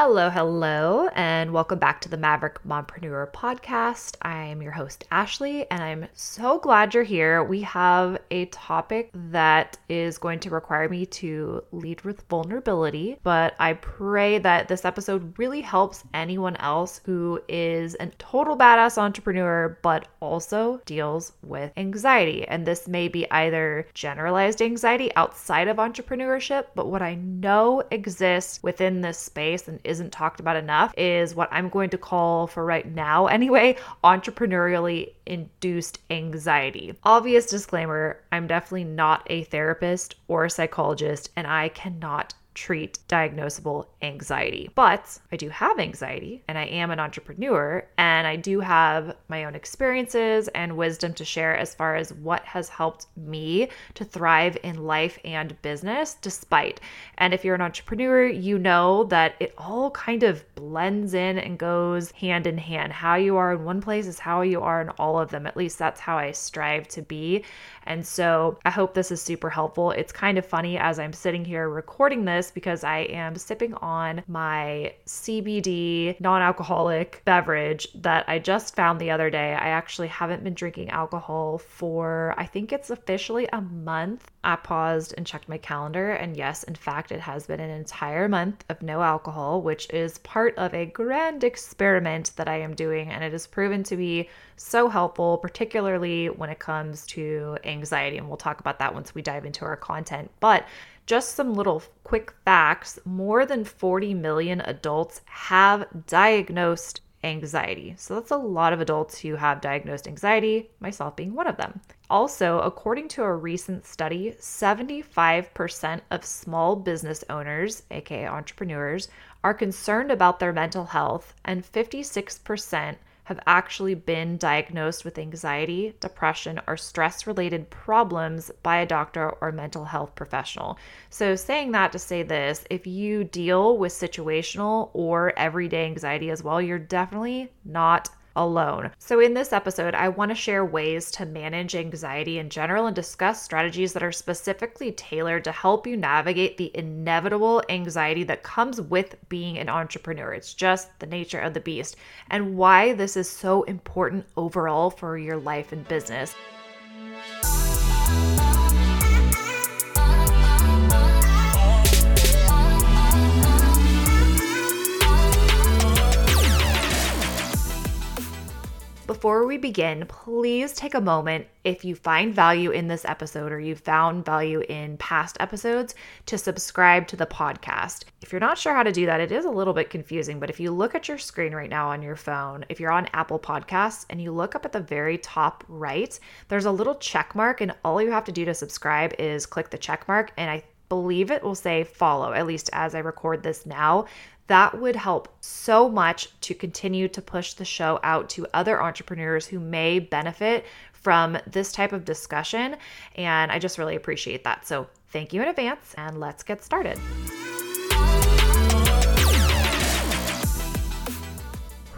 Hello, hello, and welcome back to the Maverick Mompreneur podcast. I'm your host, Ashley, and I'm so glad you're here. We have a topic that is going to require me to lead with vulnerability, but I pray that this episode really helps anyone else who is a total badass entrepreneur, but also deals with anxiety. And this may be either generalized anxiety outside of entrepreneurship, but what I know exists within this space and isn't talked about enough is what I'm going to call, for right now anyway, entrepreneurially induced anxiety. Obvious disclaimer I'm definitely not a therapist or a psychologist, and I cannot treat diagnosable anxiety. But I do have anxiety and I am an entrepreneur and I do have my own experiences and wisdom to share as far as what has helped me to thrive in life and business despite. And if you're an entrepreneur, you know that it all kind of blends in and goes hand in hand. How you are in one place is how you are in all of them. At least that's how I strive to be. And so I hope this is super helpful. It's kind of funny as I'm sitting here recording this because I am sipping on my CBD non alcoholic beverage that I just found the other day. I actually haven't been drinking alcohol for, I think it's officially a month. I paused and checked my calendar, and yes, in fact, it has been an entire month of no alcohol, which is part of a grand experiment that I am doing, and it has proven to be so helpful, particularly when it comes to anxiety. And we'll talk about that once we dive into our content. But just some little quick facts more than 40 million adults have diagnosed anxiety. So that's a lot of adults who have diagnosed anxiety, myself being one of them. Also, according to a recent study, 75% of small business owners, aka entrepreneurs, are concerned about their mental health, and 56% have actually been diagnosed with anxiety, depression, or stress related problems by a doctor or mental health professional. So, saying that to say this, if you deal with situational or everyday anxiety as well, you're definitely not alone. So, in this episode, I want to share ways to manage anxiety in general and discuss strategies that are specifically tailored to help you navigate the inevitable anxiety that comes with being an entrepreneur. It's just the nature of the beast, and why this is so important overall for your life and business. Before we begin, please take a moment if you find value in this episode or you've found value in past episodes to subscribe to the podcast. If you're not sure how to do that, it is a little bit confusing, but if you look at your screen right now on your phone, if you're on Apple Podcasts and you look up at the very top right, there's a little check mark, and all you have to do to subscribe is click the check mark. And I believe it will say follow, at least as I record this now. That would help so much to continue to push the show out to other entrepreneurs who may benefit from this type of discussion. And I just really appreciate that. So thank you in advance, and let's get started.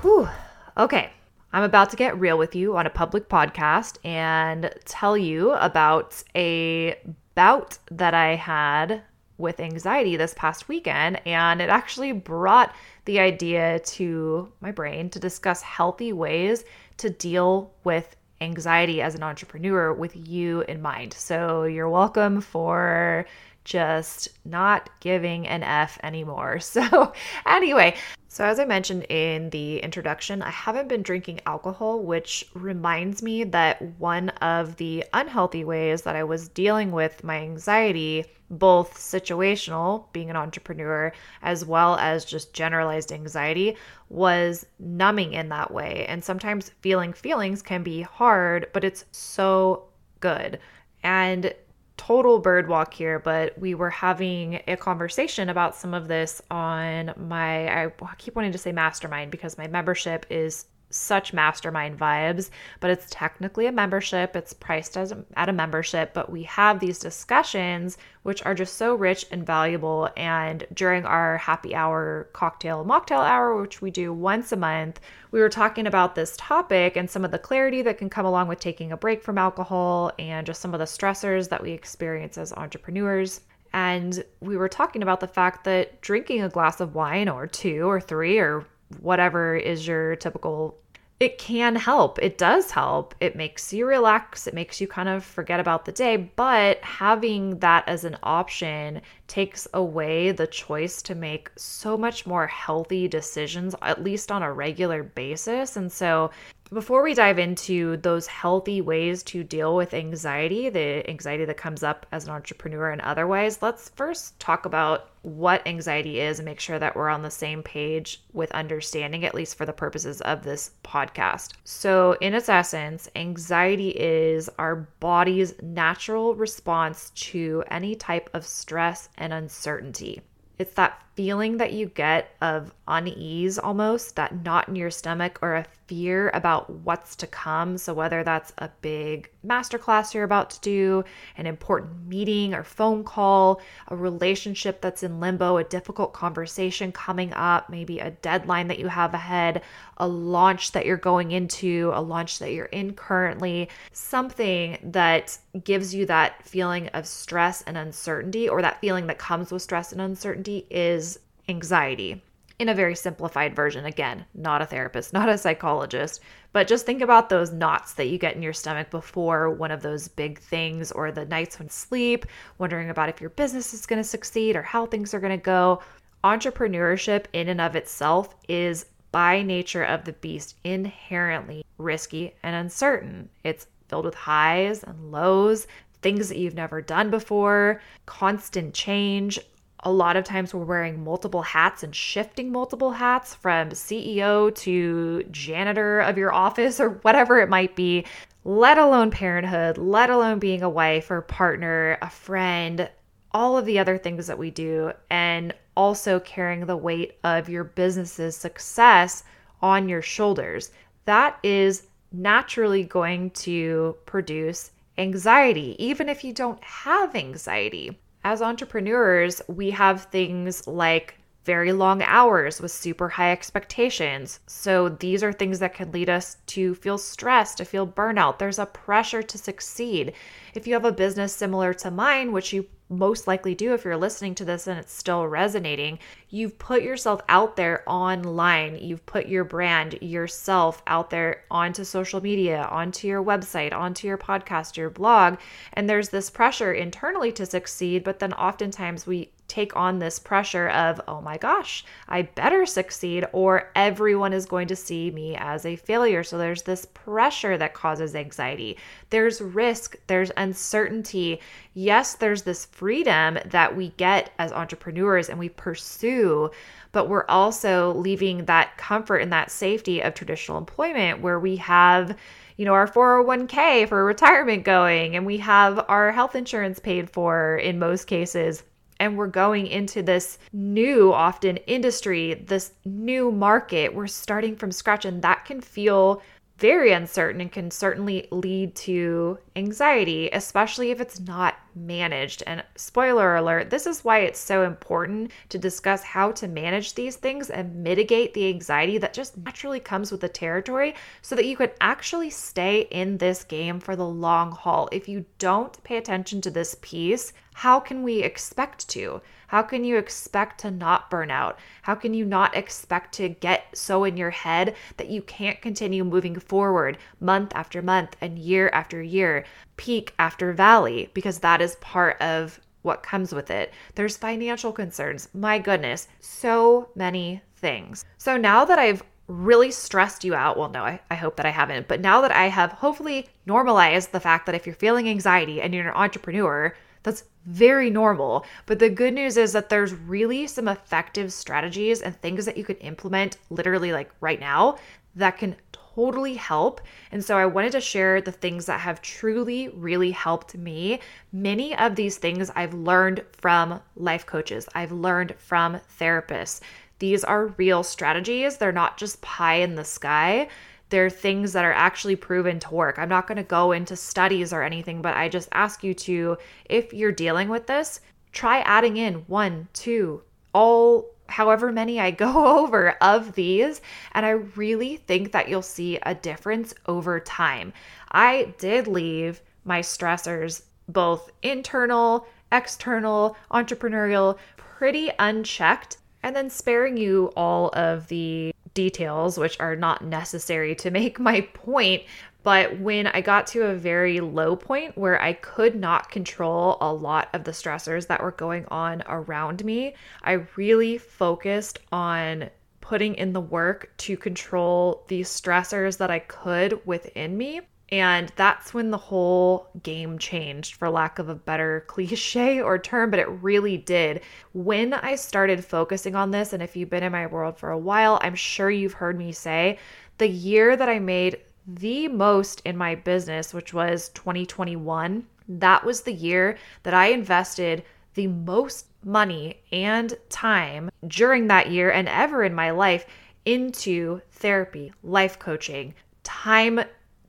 Whew. Okay. I'm about to get real with you on a public podcast and tell you about a bout that I had with anxiety this past weekend, and it actually brought the idea to my brain to discuss healthy ways to deal with anxiety as an entrepreneur with you in mind. So you're welcome for just not giving an F anymore. So, anyway, so as I mentioned in the introduction, I haven't been drinking alcohol, which reminds me that one of the unhealthy ways that I was dealing with my anxiety, both situational, being an entrepreneur, as well as just generalized anxiety, was numbing in that way. And sometimes feeling feelings can be hard, but it's so good. And total bird walk here, but we were having a conversation about some of this on my, I keep wanting to say mastermind because my membership is such mastermind vibes, but it's technically a membership. It's priced as a, at a membership, but we have these discussions which are just so rich and valuable. And during our happy hour cocktail mocktail hour, which we do once a month, we were talking about this topic and some of the clarity that can come along with taking a break from alcohol and just some of the stressors that we experience as entrepreneurs. And we were talking about the fact that drinking a glass of wine or two or three or whatever is your typical it can help. It does help. It makes you relax. It makes you kind of forget about the day. But having that as an option takes away the choice to make so much more healthy decisions, at least on a regular basis. And so before we dive into those healthy ways to deal with anxiety, the anxiety that comes up as an entrepreneur and otherwise, let's first talk about what anxiety is and make sure that we're on the same page with understanding, at least for the purposes of this podcast. So, in its essence, anxiety is our body's natural response to any type of stress and uncertainty. It's that feeling that you get of unease almost, that knot in your stomach, or a fear about what's to come. So, whether that's a big masterclass you're about to do, an important meeting or phone call, a relationship that's in limbo, a difficult conversation coming up, maybe a deadline that you have ahead, a launch that you're going into, a launch that you're in currently, something that gives you that feeling of stress and uncertainty, or that feeling that comes with stress and uncertainty is anxiety in a very simplified version. Again, not a therapist, not a psychologist, but just think about those knots that you get in your stomach before one of those big things or the nights when sleep, wondering about if your business is going to succeed or how things are going to go. Entrepreneurship, in and of itself, is by nature of the beast inherently risky and uncertain. It's filled with highs and lows, things that you've never done before, constant change, a lot of times we're wearing multiple hats and shifting multiple hats from CEO to janitor of your office or whatever it might be, let alone parenthood, let alone being a wife or partner, a friend, all of the other things that we do, and also carrying the weight of your business's success on your shoulders. That is naturally going to produce anxiety, even if you don't have anxiety as entrepreneurs, we have things like very long hours with super high expectations. So these are things that can lead us to feel stressed, to feel burnout. There's a pressure to succeed. If you have a business similar to mine, which you most likely do if you're listening to this and it's still resonating, you've put yourself out there online. You've put your brand, yourself out there onto social media, onto your website, onto your podcast, your blog. And there's this pressure internally to succeed, but then oftentimes we take on this pressure of, oh my gosh, I better succeed, or everyone is going to see me as a failure. So there's this pressure that causes anxiety. There's risk, there's uncertainty. Yes, there's this freedom that we get as entrepreneurs and we pursue, but we're also leaving that comfort and that safety of traditional employment where we have you know, our 401k for retirement going and we have our health insurance paid for in most cases and we're going into this new, often industry, this new market. We're starting from scratch, and that can feel very uncertain and can certainly lead to anxiety, especially if it's not managed. And spoiler alert, this is why it's so important to discuss how to manage these things and mitigate the anxiety that just naturally comes with the territory so that you can actually stay in this game for the long haul. If you don't pay attention to this piece, how can we expect to? How can you expect to not burn out? How can you not expect to get so in your head that you can't continue moving forward month after month and year after year, peak after valley? Because that is part of what comes with it. There's financial concerns. My goodness, so many things. So now that I've really stressed you out, well, no, I, I hope that I haven't, but now that I have hopefully normalized the fact that if you're feeling anxiety and you're an entrepreneur, that's very normal. But the good news is that there's really some effective strategies and things that you could implement literally like right now that can totally help. And so I wanted to share the things that have truly, really helped me. Many of these things I've learned from life coaches, I've learned from therapists. These are real strategies, they're not just pie in the sky they're things that are actually proven to work. I'm not going to go into studies or anything, but I just ask you to, if you're dealing with this, try adding in one, two, all however many I go over of these. And I really think that you'll see a difference over time. I did leave my stressors, both internal external, entrepreneurial, pretty unchecked, and then sparing you all of the details, which are not necessary to make my point. But when I got to a very low point where I could not control a lot of the stressors that were going on around me, I really focused on putting in the work to control the stressors that I could within me. And that's when the whole game changed, for lack of a better cliche or term, but it really did. When I started focusing on this, and if you've been in my world for a while, I'm sure you've heard me say the year that I made the most in my business, which was 2021, that was the year that I invested the most money and time during that year and ever in my life into therapy, life coaching, time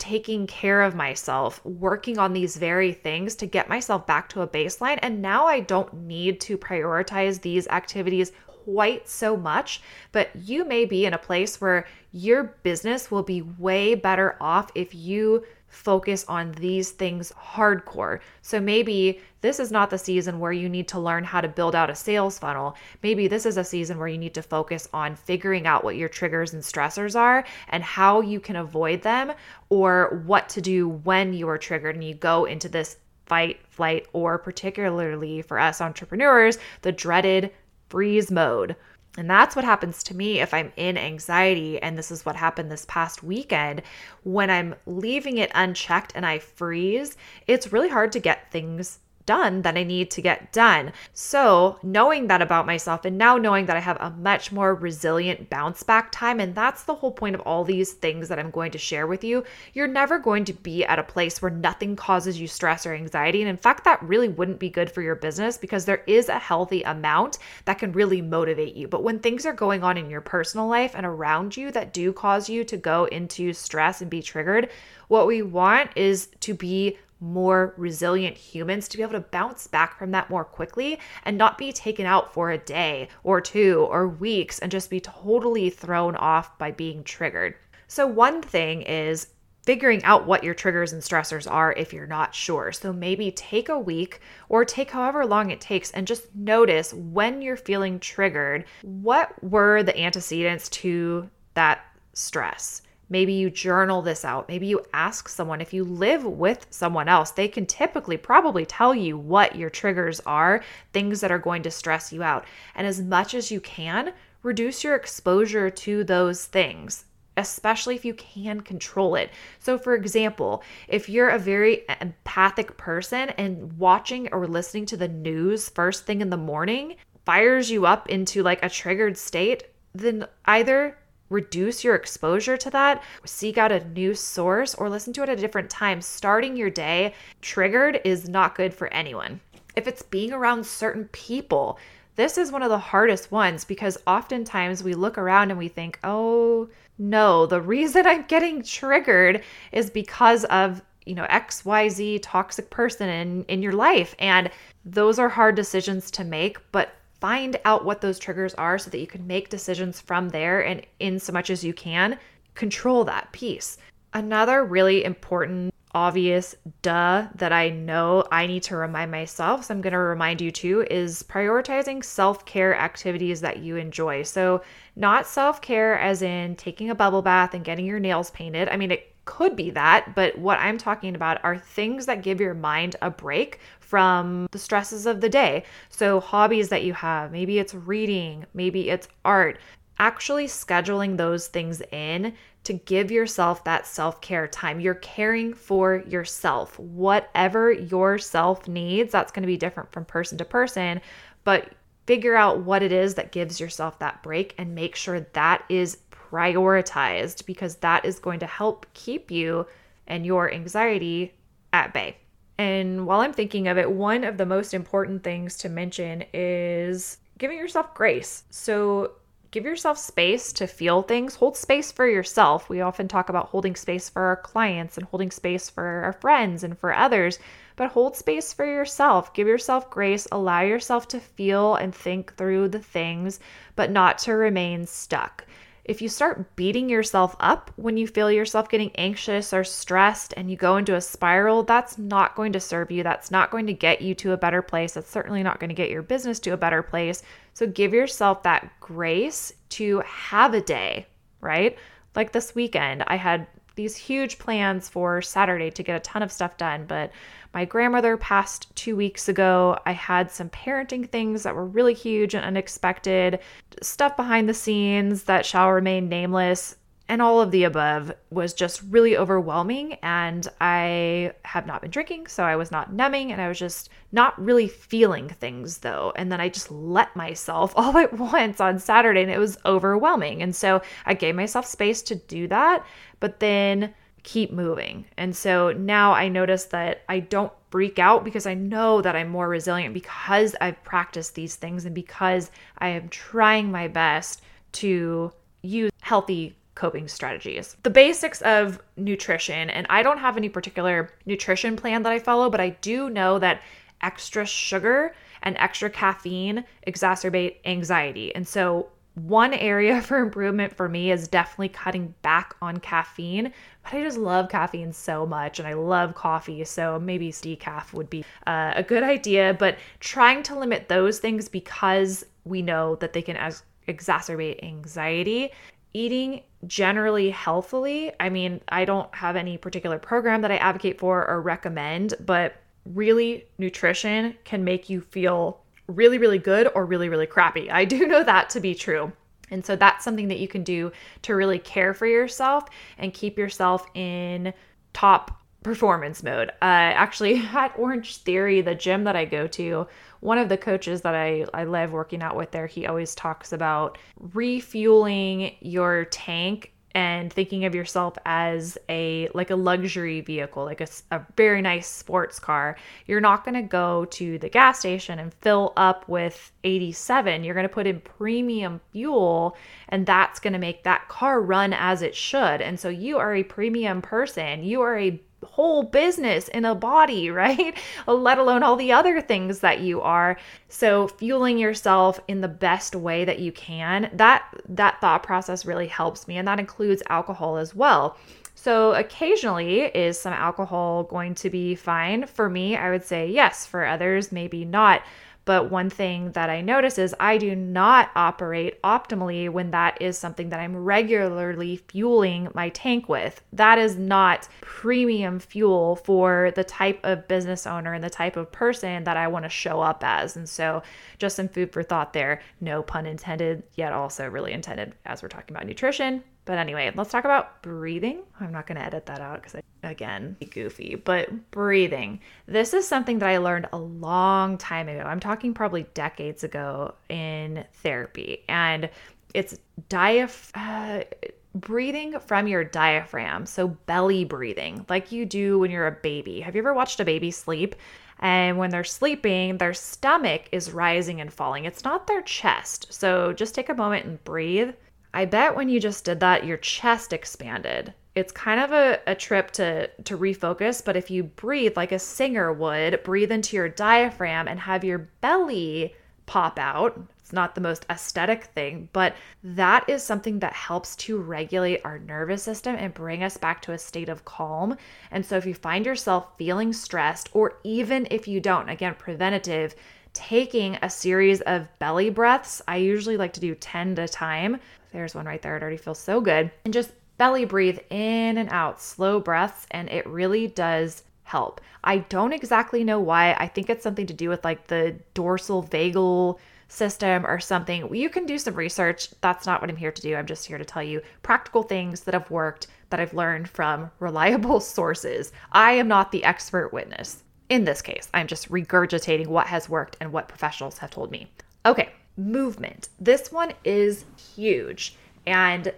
taking care of myself, working on these very things to get myself back to a baseline. And now I don't need to prioritize these activities quite so much, but you may be in a place where your business will be way better off if you focus on these things hardcore. So maybe this is not the season where you need to learn how to build out a sales funnel. Maybe this is a season where you need to focus on figuring out what your triggers and stressors are and how you can avoid them or what to do when you are triggered and you go into this fight, flight, or particularly for us entrepreneurs, the dreaded freeze mode. And that's what happens to me if I'm in anxiety. And this is what happened this past weekend. When I'm leaving it unchecked and I freeze, it's really hard to get things done that I need to get done. So, knowing that about myself and now knowing that I have a much more resilient bounce back time, and that's the whole point of all these things that I'm going to share with you, you're never going to be at a place where nothing causes you stress or anxiety. And in fact, that really wouldn't be good for your business because there is a healthy amount that can really motivate you. But when things are going on in your personal life and around you that do cause you to go into stress and be triggered, what we want is to be more resilient humans to be able to bounce back from that more quickly and not be taken out for a day or two or weeks and just be totally thrown off by being triggered. So, one thing is figuring out what your triggers and stressors are if you're not sure. So maybe take a week or take however long it takes and just notice when you're feeling triggered, what were the antecedents to that stress? Maybe you journal this out. Maybe you ask someone. If you live with someone else, they can typically probably tell you what your triggers are, things that are going to stress you out. And as much as you can, reduce your exposure to those things especially if you can control it. So, for example, if you're a very empathic person and watching or listening to the news first thing in the morning fires you up into like a triggered state, then either reduce your exposure to that, seek out a new source, or listen to it at a different time. Starting your day triggered is not good for anyone. If it's being around certain people, this is one of the hardest ones because oftentimes we look around and we think, oh no, the reason I'm getting triggered is because of you know xyz toxic person in in your life and those are hard decisions to make but find out what those triggers are so that you can make decisions from there and in so much as you can control that piece another really important obvious duh that I know I need to remind myself, so I'm going to remind you too, is prioritizing self care activities that you enjoy. So, not self care as in taking a bubble bath and getting your nails painted. I mean, it could be that, but what I'm talking about are things that give your mind a break from the stresses of the day. So, hobbies that you have, maybe it's reading, maybe it's art, actually scheduling those things in to give yourself that self care time. You're caring for yourself. Whatever your self needs, that's going to be different from person to person, but figure out what it is that gives yourself that break and make sure that is prioritized because that is going to help keep you and your anxiety at bay. And while I'm thinking of it, one of the most important things to mention is giving yourself grace. So give yourself space to feel things, hold space for yourself. We often talk about holding space for our clients and holding space for our friends and for others, but hold space for yourself. Give yourself grace, allow yourself to feel and think through the things, but not to remain stuck. If you start beating yourself up when you feel yourself getting anxious or stressed and you go into a spiral, that's not going to serve you. That's not going to get you to a better place. That's certainly not going to get your business to a better place. So give yourself that grace to have a day, right? Like this weekend, I had these huge plans for Saturday to get a ton of stuff done, but my grandmother passed two weeks ago. I had some parenting things that were really huge and unexpected, stuff behind the scenes that shall remain nameless. And all of the above was just really overwhelming. And I have not been drinking, so I was not numbing and I was just not really feeling things though. And then I just let myself all at once on Saturday and it was overwhelming. And so I gave myself space to do that. But then keep moving. And so now I notice that I don't freak out because I know that I'm more resilient because I've practiced these things and because I am trying my best to use healthy coping strategies. The basics of nutrition, and I don't have any particular nutrition plan that I follow, but I do know that extra sugar and extra caffeine exacerbate anxiety. And so one area for improvement for me is definitely cutting back on caffeine, but I just love caffeine so much and I love coffee, so maybe decaf would be uh, a good idea. But trying to limit those things because we know that they can as- exacerbate anxiety. Eating generally healthily, I mean, I don't have any particular program that I advocate for or recommend, but really, nutrition can make you feel really, really good or really, really crappy. I do know that to be true. And so that's something that you can do to really care for yourself and keep yourself in top performance mode. Uh, actually, at Orange Theory, the gym that I go to, one of the coaches that I, I love working out with there, he always talks about refueling your tank and thinking of yourself as a like a luxury vehicle like a, a very nice sports car. You're not going to go to the gas station and fill up with 87 you're going to put in premium fuel and that's going to make that car run as it should. And so you are a premium person. You are a whole business in a body, right? Let alone all the other things that you are. So fueling yourself in the best way that you can, that that thought process really helps me and that includes alcohol as well. So occasionally is some alcohol going to be fine? For me, I would say yes, for others maybe not. But one thing that I notice is I do not operate optimally when that is something that I'm regularly fueling my tank with. That is not premium fuel for the type of business owner and the type of person that I want to show up as. And so, just some food for thought there. No pun intended, yet also really intended as we're talking about nutrition. But anyway, let's talk about breathing. I'm not going to edit that out because I, again, goofy, but breathing. This is something that I learned a long time ago. I'm talking probably decades ago in therapy. And it's diaph- uh, breathing from your diaphragm. So belly breathing, like you do when you're a baby. Have you ever watched a baby sleep? And when they're sleeping, their stomach is rising and falling. It's not their chest. So just take a moment and breathe I bet when you just did that, your chest expanded. It's kind of a, a trip to, to refocus, but if you breathe like a singer would, breathe into your diaphragm and have your belly pop out. It's not the most aesthetic thing, but that is something that helps to regulate our nervous system and bring us back to a state of calm. And so if you find yourself feeling stressed, or even if you don't, again, preventative, taking a series of belly breaths. I usually like to do 10 at a time. There's one right there. It already feels so good. And just belly breathe in and out, slow breaths, and it really does help. I don't exactly know why. I think it's something to do with like the dorsal vagal system or something. You can do some research. That's not what I'm here to do. I'm just here to tell you practical things that have worked that I've learned from reliable sources. I am not the expert witness. In this case, I'm just regurgitating what has worked and what professionals have told me. Okay, movement. This one is huge. And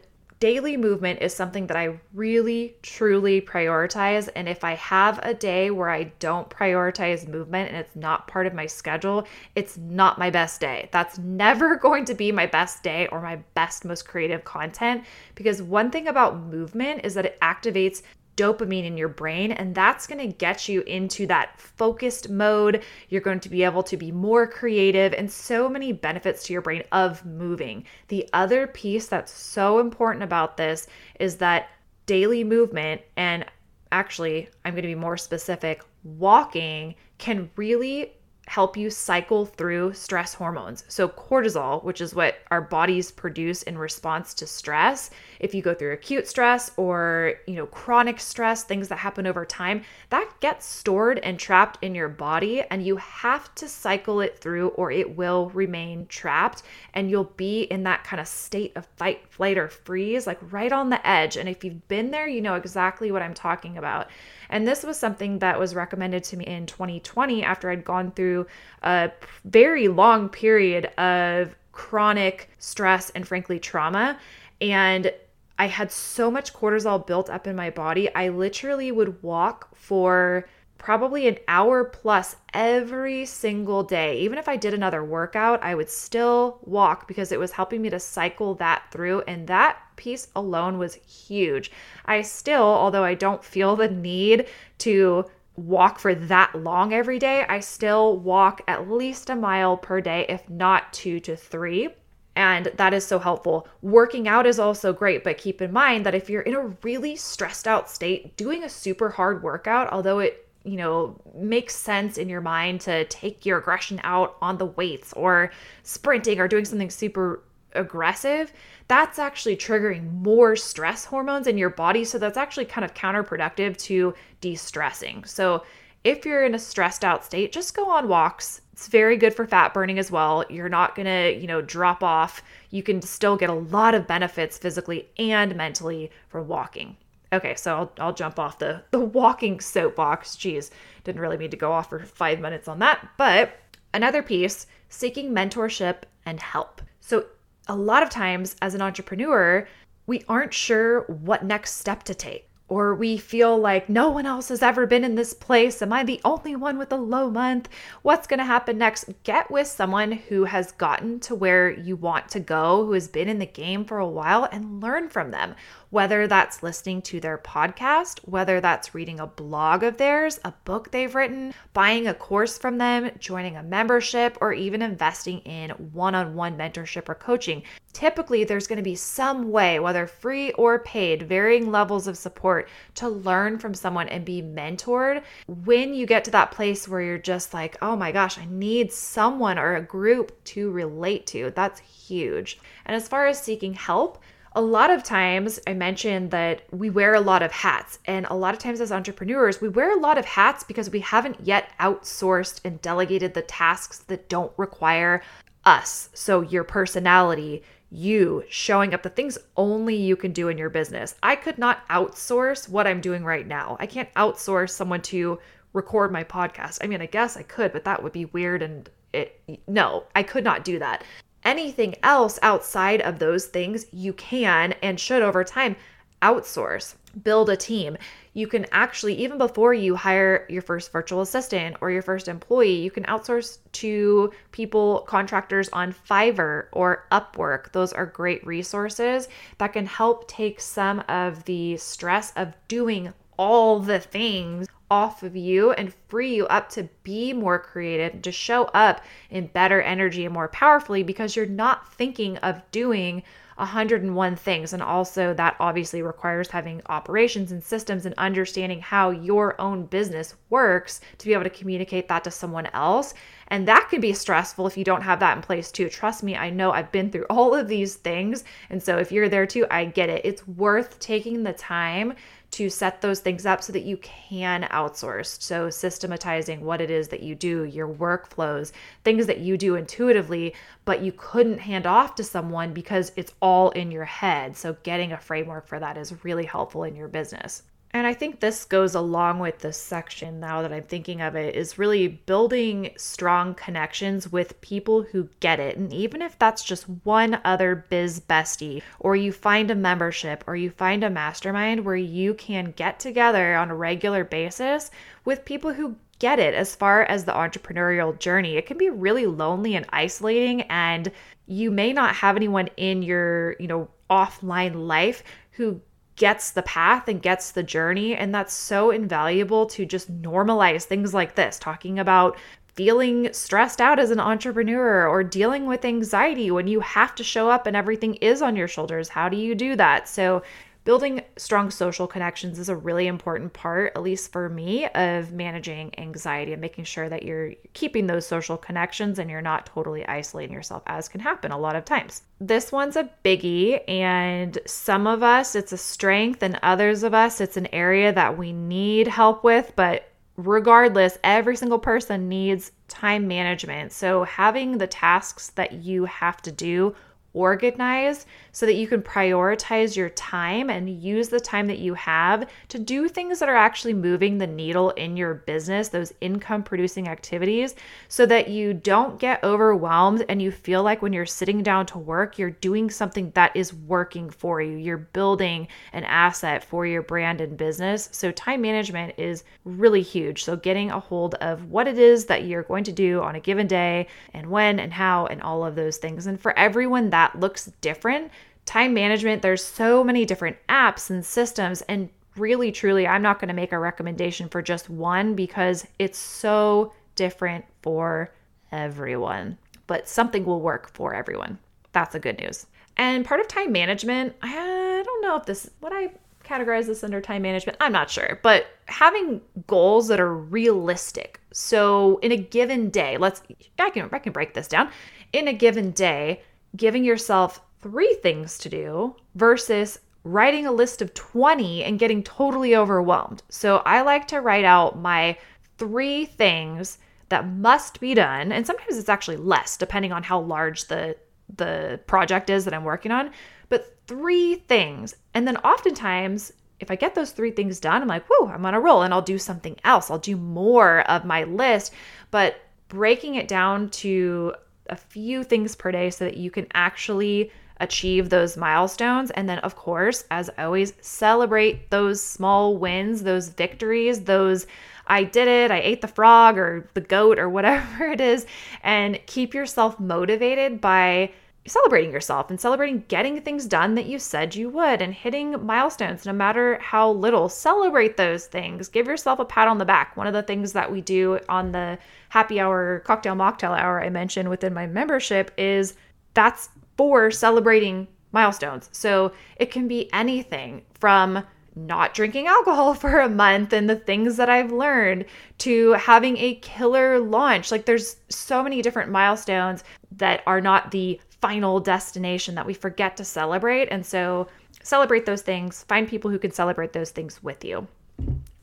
daily movement is something that I really, truly prioritize. And if I have a day where I don't prioritize movement and it's not part of my schedule, it's not my best day. That's never going to be my best day or my best, most creative content. Because one thing about movement is that it activates dopamine in your brain, and that's going to get you into that focused mode. You're going to be able to be more creative and so many benefits to your brain of moving. The other piece that's so important about this is that daily movement, and actually, I'm going to be more specific, walking can really help you cycle through stress hormones. So, cortisol, which is what our bodies produce in response to stress, if you go through acute stress or, you know, chronic stress, things that happen over time, that gets stored and trapped in your body and you have to cycle it through or it will remain trapped and you'll be in that kind of state of fight, flight or freeze, like right on the edge. And if you've been there, you know exactly what I'm talking about. And this was something that was recommended to me in 2020 after I'd gone through a very long period of chronic stress and frankly trauma. And I had so much cortisol built up in my body. I literally would walk for probably an hour plus every single day. Even if I did another workout, I would still walk because it was helping me to cycle that through. And that piece alone was huge. I still, although I don't feel the need to walk for that long every day, I still walk at least a mile per day, if not two to three. And that is so helpful. Working out is also great, but keep in mind that if you're in a really stressed out state, doing a super hard workout, although it you know, makes sense in your mind to take your aggression out on the weights or sprinting or doing something super aggressive, that's actually triggering more stress hormones in your body. So that's actually kind of counterproductive to de stressing. So if you're in a stressed out state, just go on walks. It's very good for fat burning as well. You're not going to, you know, drop off. You can still get a lot of benefits physically and mentally from walking. Okay, so I'll, I'll jump off the, the walking soapbox. Geez, didn't really mean to go off for five minutes on that. But another piece seeking mentorship and help. So, a lot of times as an entrepreneur, we aren't sure what next step to take or we feel like no one else has ever been in this place. Am I the only one with a low month? What's going to happen next? Get with someone who has gotten to where you want to go, who has been in the game for a while, and learn from them. Whether that's listening to their podcast, whether that's reading a blog of theirs, a book they've written, buying a course from them, joining a membership, or even investing in one on one mentorship or coaching. Typically, there's going to be some way, whether free or paid, varying levels of support to learn from someone and be mentored. When you get to that place where you're just like, oh my gosh, I need someone or a group to relate to, that's huge. And as far as seeking help, a lot of times I mentioned that we wear a lot of hats. And a lot of times as entrepreneurs, we wear a lot of hats because we haven't yet outsourced and delegated the tasks that don't require us. So your personality, you showing up the things only you can do in your business. I could not outsource what I'm doing right now. I can't outsource someone to record my podcast. I mean, I guess I could, but that would be weird and it no, I could not do that. Anything else outside of those things, you can and should over time outsource, build a team. You can actually, even before you hire your first virtual assistant or your first employee, you can outsource to people, contractors on Fiverr or Upwork. Those are great resources that can help take some of the stress of doing all the things off of you and free you up to be more creative, to show up in better energy and more powerfully because you're not thinking of doing 101 things. And also, that obviously requires having operations and systems and understanding how your own business works to be able to communicate that to someone else. And that can be stressful if you don't have that in place too. Trust me, I know I've been through all of these things. And so, if you're there too, I get it. It's worth taking the time to set those things up so that you can outsource. So, systematizing what it is that you do, your workflows, things that you do intuitively, but you couldn't hand off to someone because it's all in your head. So, getting a framework for that is really helpful in your business. And I think this goes along with this section now that I'm thinking of it is really building strong connections with people who get it. And even if that's just one other biz bestie, or you find a membership, or you find a mastermind where you can get together on a regular basis with people who get it as far as the entrepreneurial journey, it can be really lonely and isolating. And you may not have anyone in your, you know, offline life who gets the path and gets the journey. And that's so invaluable to just normalize things like this, talking about feeling stressed out as an entrepreneur or dealing with anxiety when you have to show up and everything is on your shoulders. How do you do that? So, building strong social connections is a really important part, at least for me, of managing anxiety and making sure that you're keeping those social connections and you're not totally isolating yourself, as can happen a lot of times. This one's a biggie, and some of us it's a strength, and others of us it's an area that we need help with, but regardless, every single person needs time management. So, having the tasks that you have to do organized so that you can prioritize your time and use the time that you have to do things that are actually moving the needle in your business, those income producing activities, so that you don't get overwhelmed and you feel like when you're sitting down to work, you're doing something that is working for you. You're building an asset for your brand and business. So, time management is really huge. So, getting a hold of what it is that you're going to do on a given day and when and how and all of those things. And for everyone, that looks different time management, there's so many different apps and systems. And really, truly, I'm not going to make a recommendation for just one because it's so different for everyone. But something will work for everyone. That's the good news. And part of time management, I don't know if this, what I categorize this under time management, I'm not sure, but having goals that are realistic. So in a given day, let's, I can, I can break this down. In a given day, giving yourself three things to do versus writing a list of 20 and getting totally overwhelmed. So I like to write out my three things that must be done and sometimes it's actually less depending on how large the the project is that I'm working on, but three things. And then oftentimes if I get those three things done, I'm like, whoa, I'm on a roll and I'll do something else. I'll do more of my list. But breaking it down to a few things per day so that you can actually achieve those milestones. And then, of course, as always, celebrate those small wins, those victories, those I did it, I ate the frog or the goat or whatever it is, and keep yourself motivated by celebrating yourself and celebrating getting things done that you said you would and hitting milestones no matter how little celebrate those things give yourself a pat on the back one of the things that we do on the happy hour cocktail mocktail hour i mentioned within my membership is that's for celebrating milestones. So it can be anything from not drinking alcohol for a month and the things that I've learned to having a killer launch. Like there's so many different milestones that are not the final destination that we forget to celebrate. And so celebrate those things, find people who can celebrate those things with you.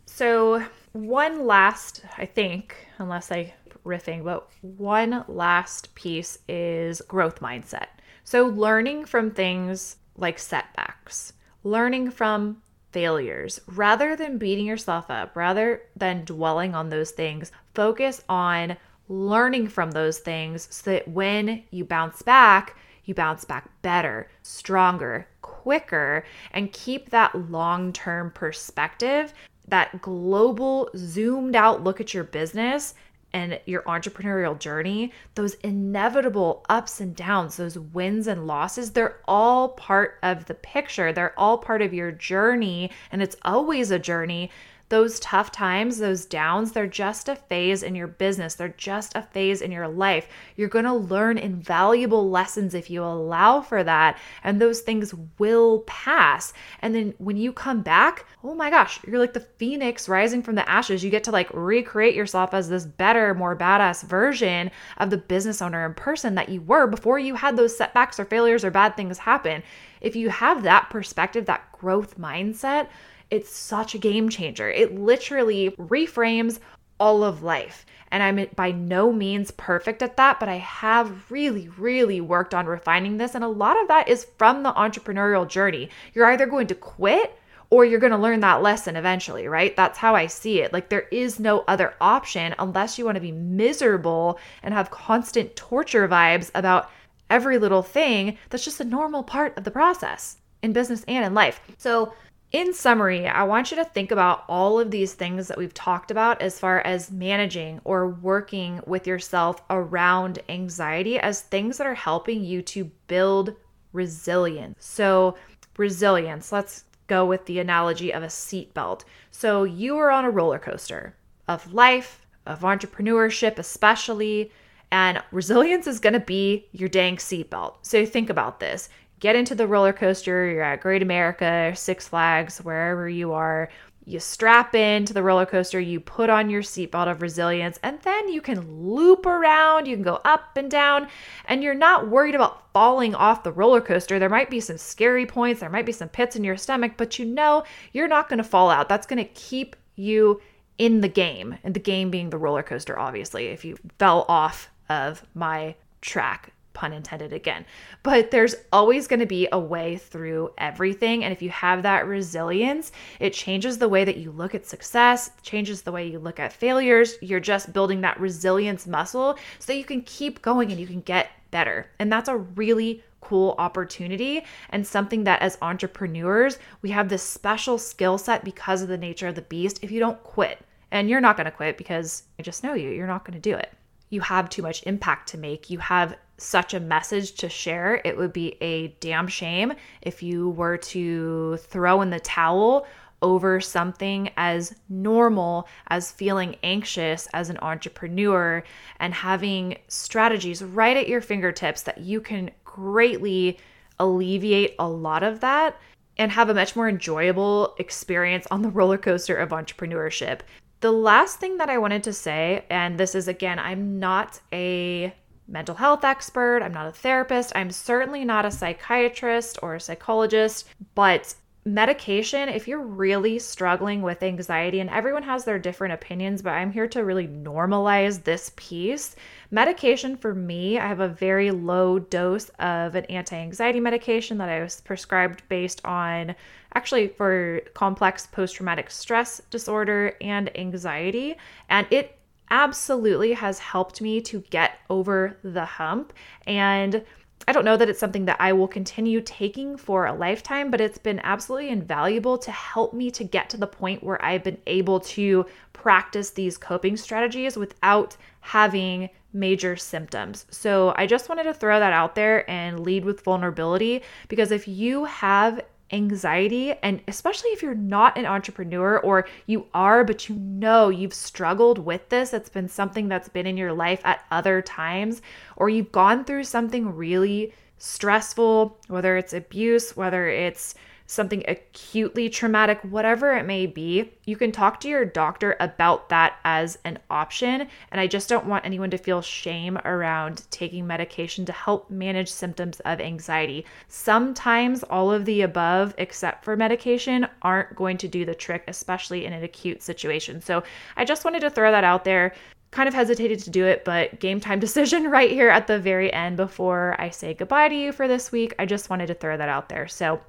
So, one last, I think, unless I riffing, but one last piece is growth mindset. So, learning from things like setbacks, learning from failures, rather than beating yourself up, rather than dwelling on those things, focus on learning from those things so that when you bounce back, you bounce back better, stronger, quicker, and keep that long term perspective, that global, zoomed out look at your business and your entrepreneurial journey, those inevitable ups and downs, those wins and losses, they're all part of the picture. They're all part of your journey, and it's always a journey those tough times, those downs, they're just a phase in your business. They're just a phase in your life. You're going to learn invaluable lessons if you allow for that, and those things will pass. And then when you come back, oh my gosh, you're like the phoenix rising from the ashes. You get to like recreate yourself as this better, more badass version of the business owner and person that you were before you had those setbacks or failures or bad things happen. If you have that perspective, that growth mindset, it's such a game changer. It literally reframes all of life. And I'm by no means perfect at that, but I have really, really worked on refining this. And a lot of that is from the entrepreneurial journey. You're either going to quit or you're going to learn that lesson eventually, right? That's how I see it. Like there is no other option unless you want to be miserable and have constant torture vibes about every little thing. That's just a normal part of the process in business and in life. So, in summary, I want you to think about all of these things that we've talked about as far as managing or working with yourself around anxiety as things that are helping you to build resilience. So, resilience, let's go with the analogy of a seatbelt. So you are on a roller coaster of life, of entrepreneurship, especially, and resilience is going to be your dang seatbelt. So think about this. Get into the roller coaster, you're at Great America, Six Flags, wherever you are. You strap into the roller coaster, you put on your seatbelt of resilience, and then you can loop around, you can go up and down, and you're not worried about falling off the roller coaster. There might be some scary points, there might be some pits in your stomach, but you know you're not going to fall out. That's going to keep you in the game, and the game being the roller coaster, obviously. If you fell off of my track, pun intended again. But there's always going to be a way through everything. And if you have that resilience, it changes the way that you look at success, changes the way you look at failures. You're just building that resilience muscle so you can keep going and you can get better. And that's a really cool opportunity and something that as entrepreneurs, we have this special skill set because of the nature of the beast if you don't quit. And you're not going to quit because I just know you, you're not going to do it. You have too much impact to make. You have such a message to share. It would be a damn shame if you were to throw in the towel over something as normal as feeling anxious as an entrepreneur and having strategies right at your fingertips that you can greatly alleviate a lot of that and have a much more enjoyable experience on the roller coaster of entrepreneurship. The last thing that I wanted to say, and this is again, I'm not a mental health expert, I'm not a therapist, I'm certainly not a psychiatrist or a psychologist, but medication, if you're really struggling with anxiety, and everyone has their different opinions, but I'm here to really normalize this piece. Medication for me, I have a very low dose of an anti anxiety medication that I was prescribed based on actually for complex post traumatic stress disorder and anxiety. And it absolutely has helped me to get over the hump. And I don't know that it's something that I will continue taking for a lifetime, but it's been absolutely invaluable to help me to get to the point where I've been able to practice these coping strategies without having major symptoms. So I just wanted to throw that out there and lead with vulnerability because if you have anxiety, and especially if you're not an entrepreneur or you are, but you know you've struggled with this, it's been something that's been in your life at other times, or you've gone through something really stressful, whether it's abuse, whether it's something acutely traumatic, whatever it may be, you can talk to your doctor about that as an option. And I just don't want anyone to feel shame around taking medication to help manage symptoms of anxiety. Sometimes all of the above, except for medication, aren't going to do the trick, especially in an acute situation. So I just wanted to throw that out there kind of hesitated to do it, but game time decision right here at the very end before I say goodbye to you for this week. I just wanted to throw that out there. So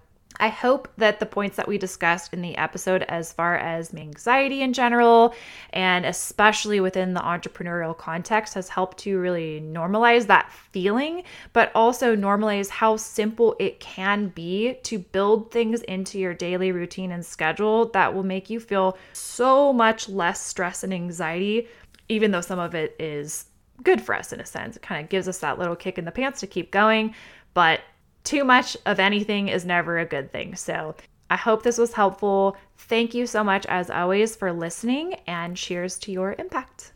I hope that the points that we discussed in the episode, as far as anxiety in general, and especially within the entrepreneurial context, has helped to really normalize that feeling, but also normalize how simple it can be to build things into your daily routine and schedule that will make you feel so much less stress and anxiety, even though some of it is good for us in a sense. It kind of gives us that little kick in the pants to keep going. But too much of anything is never a good thing. So I hope this was helpful. Thank you so much, as always, for listening, and cheers to your impact.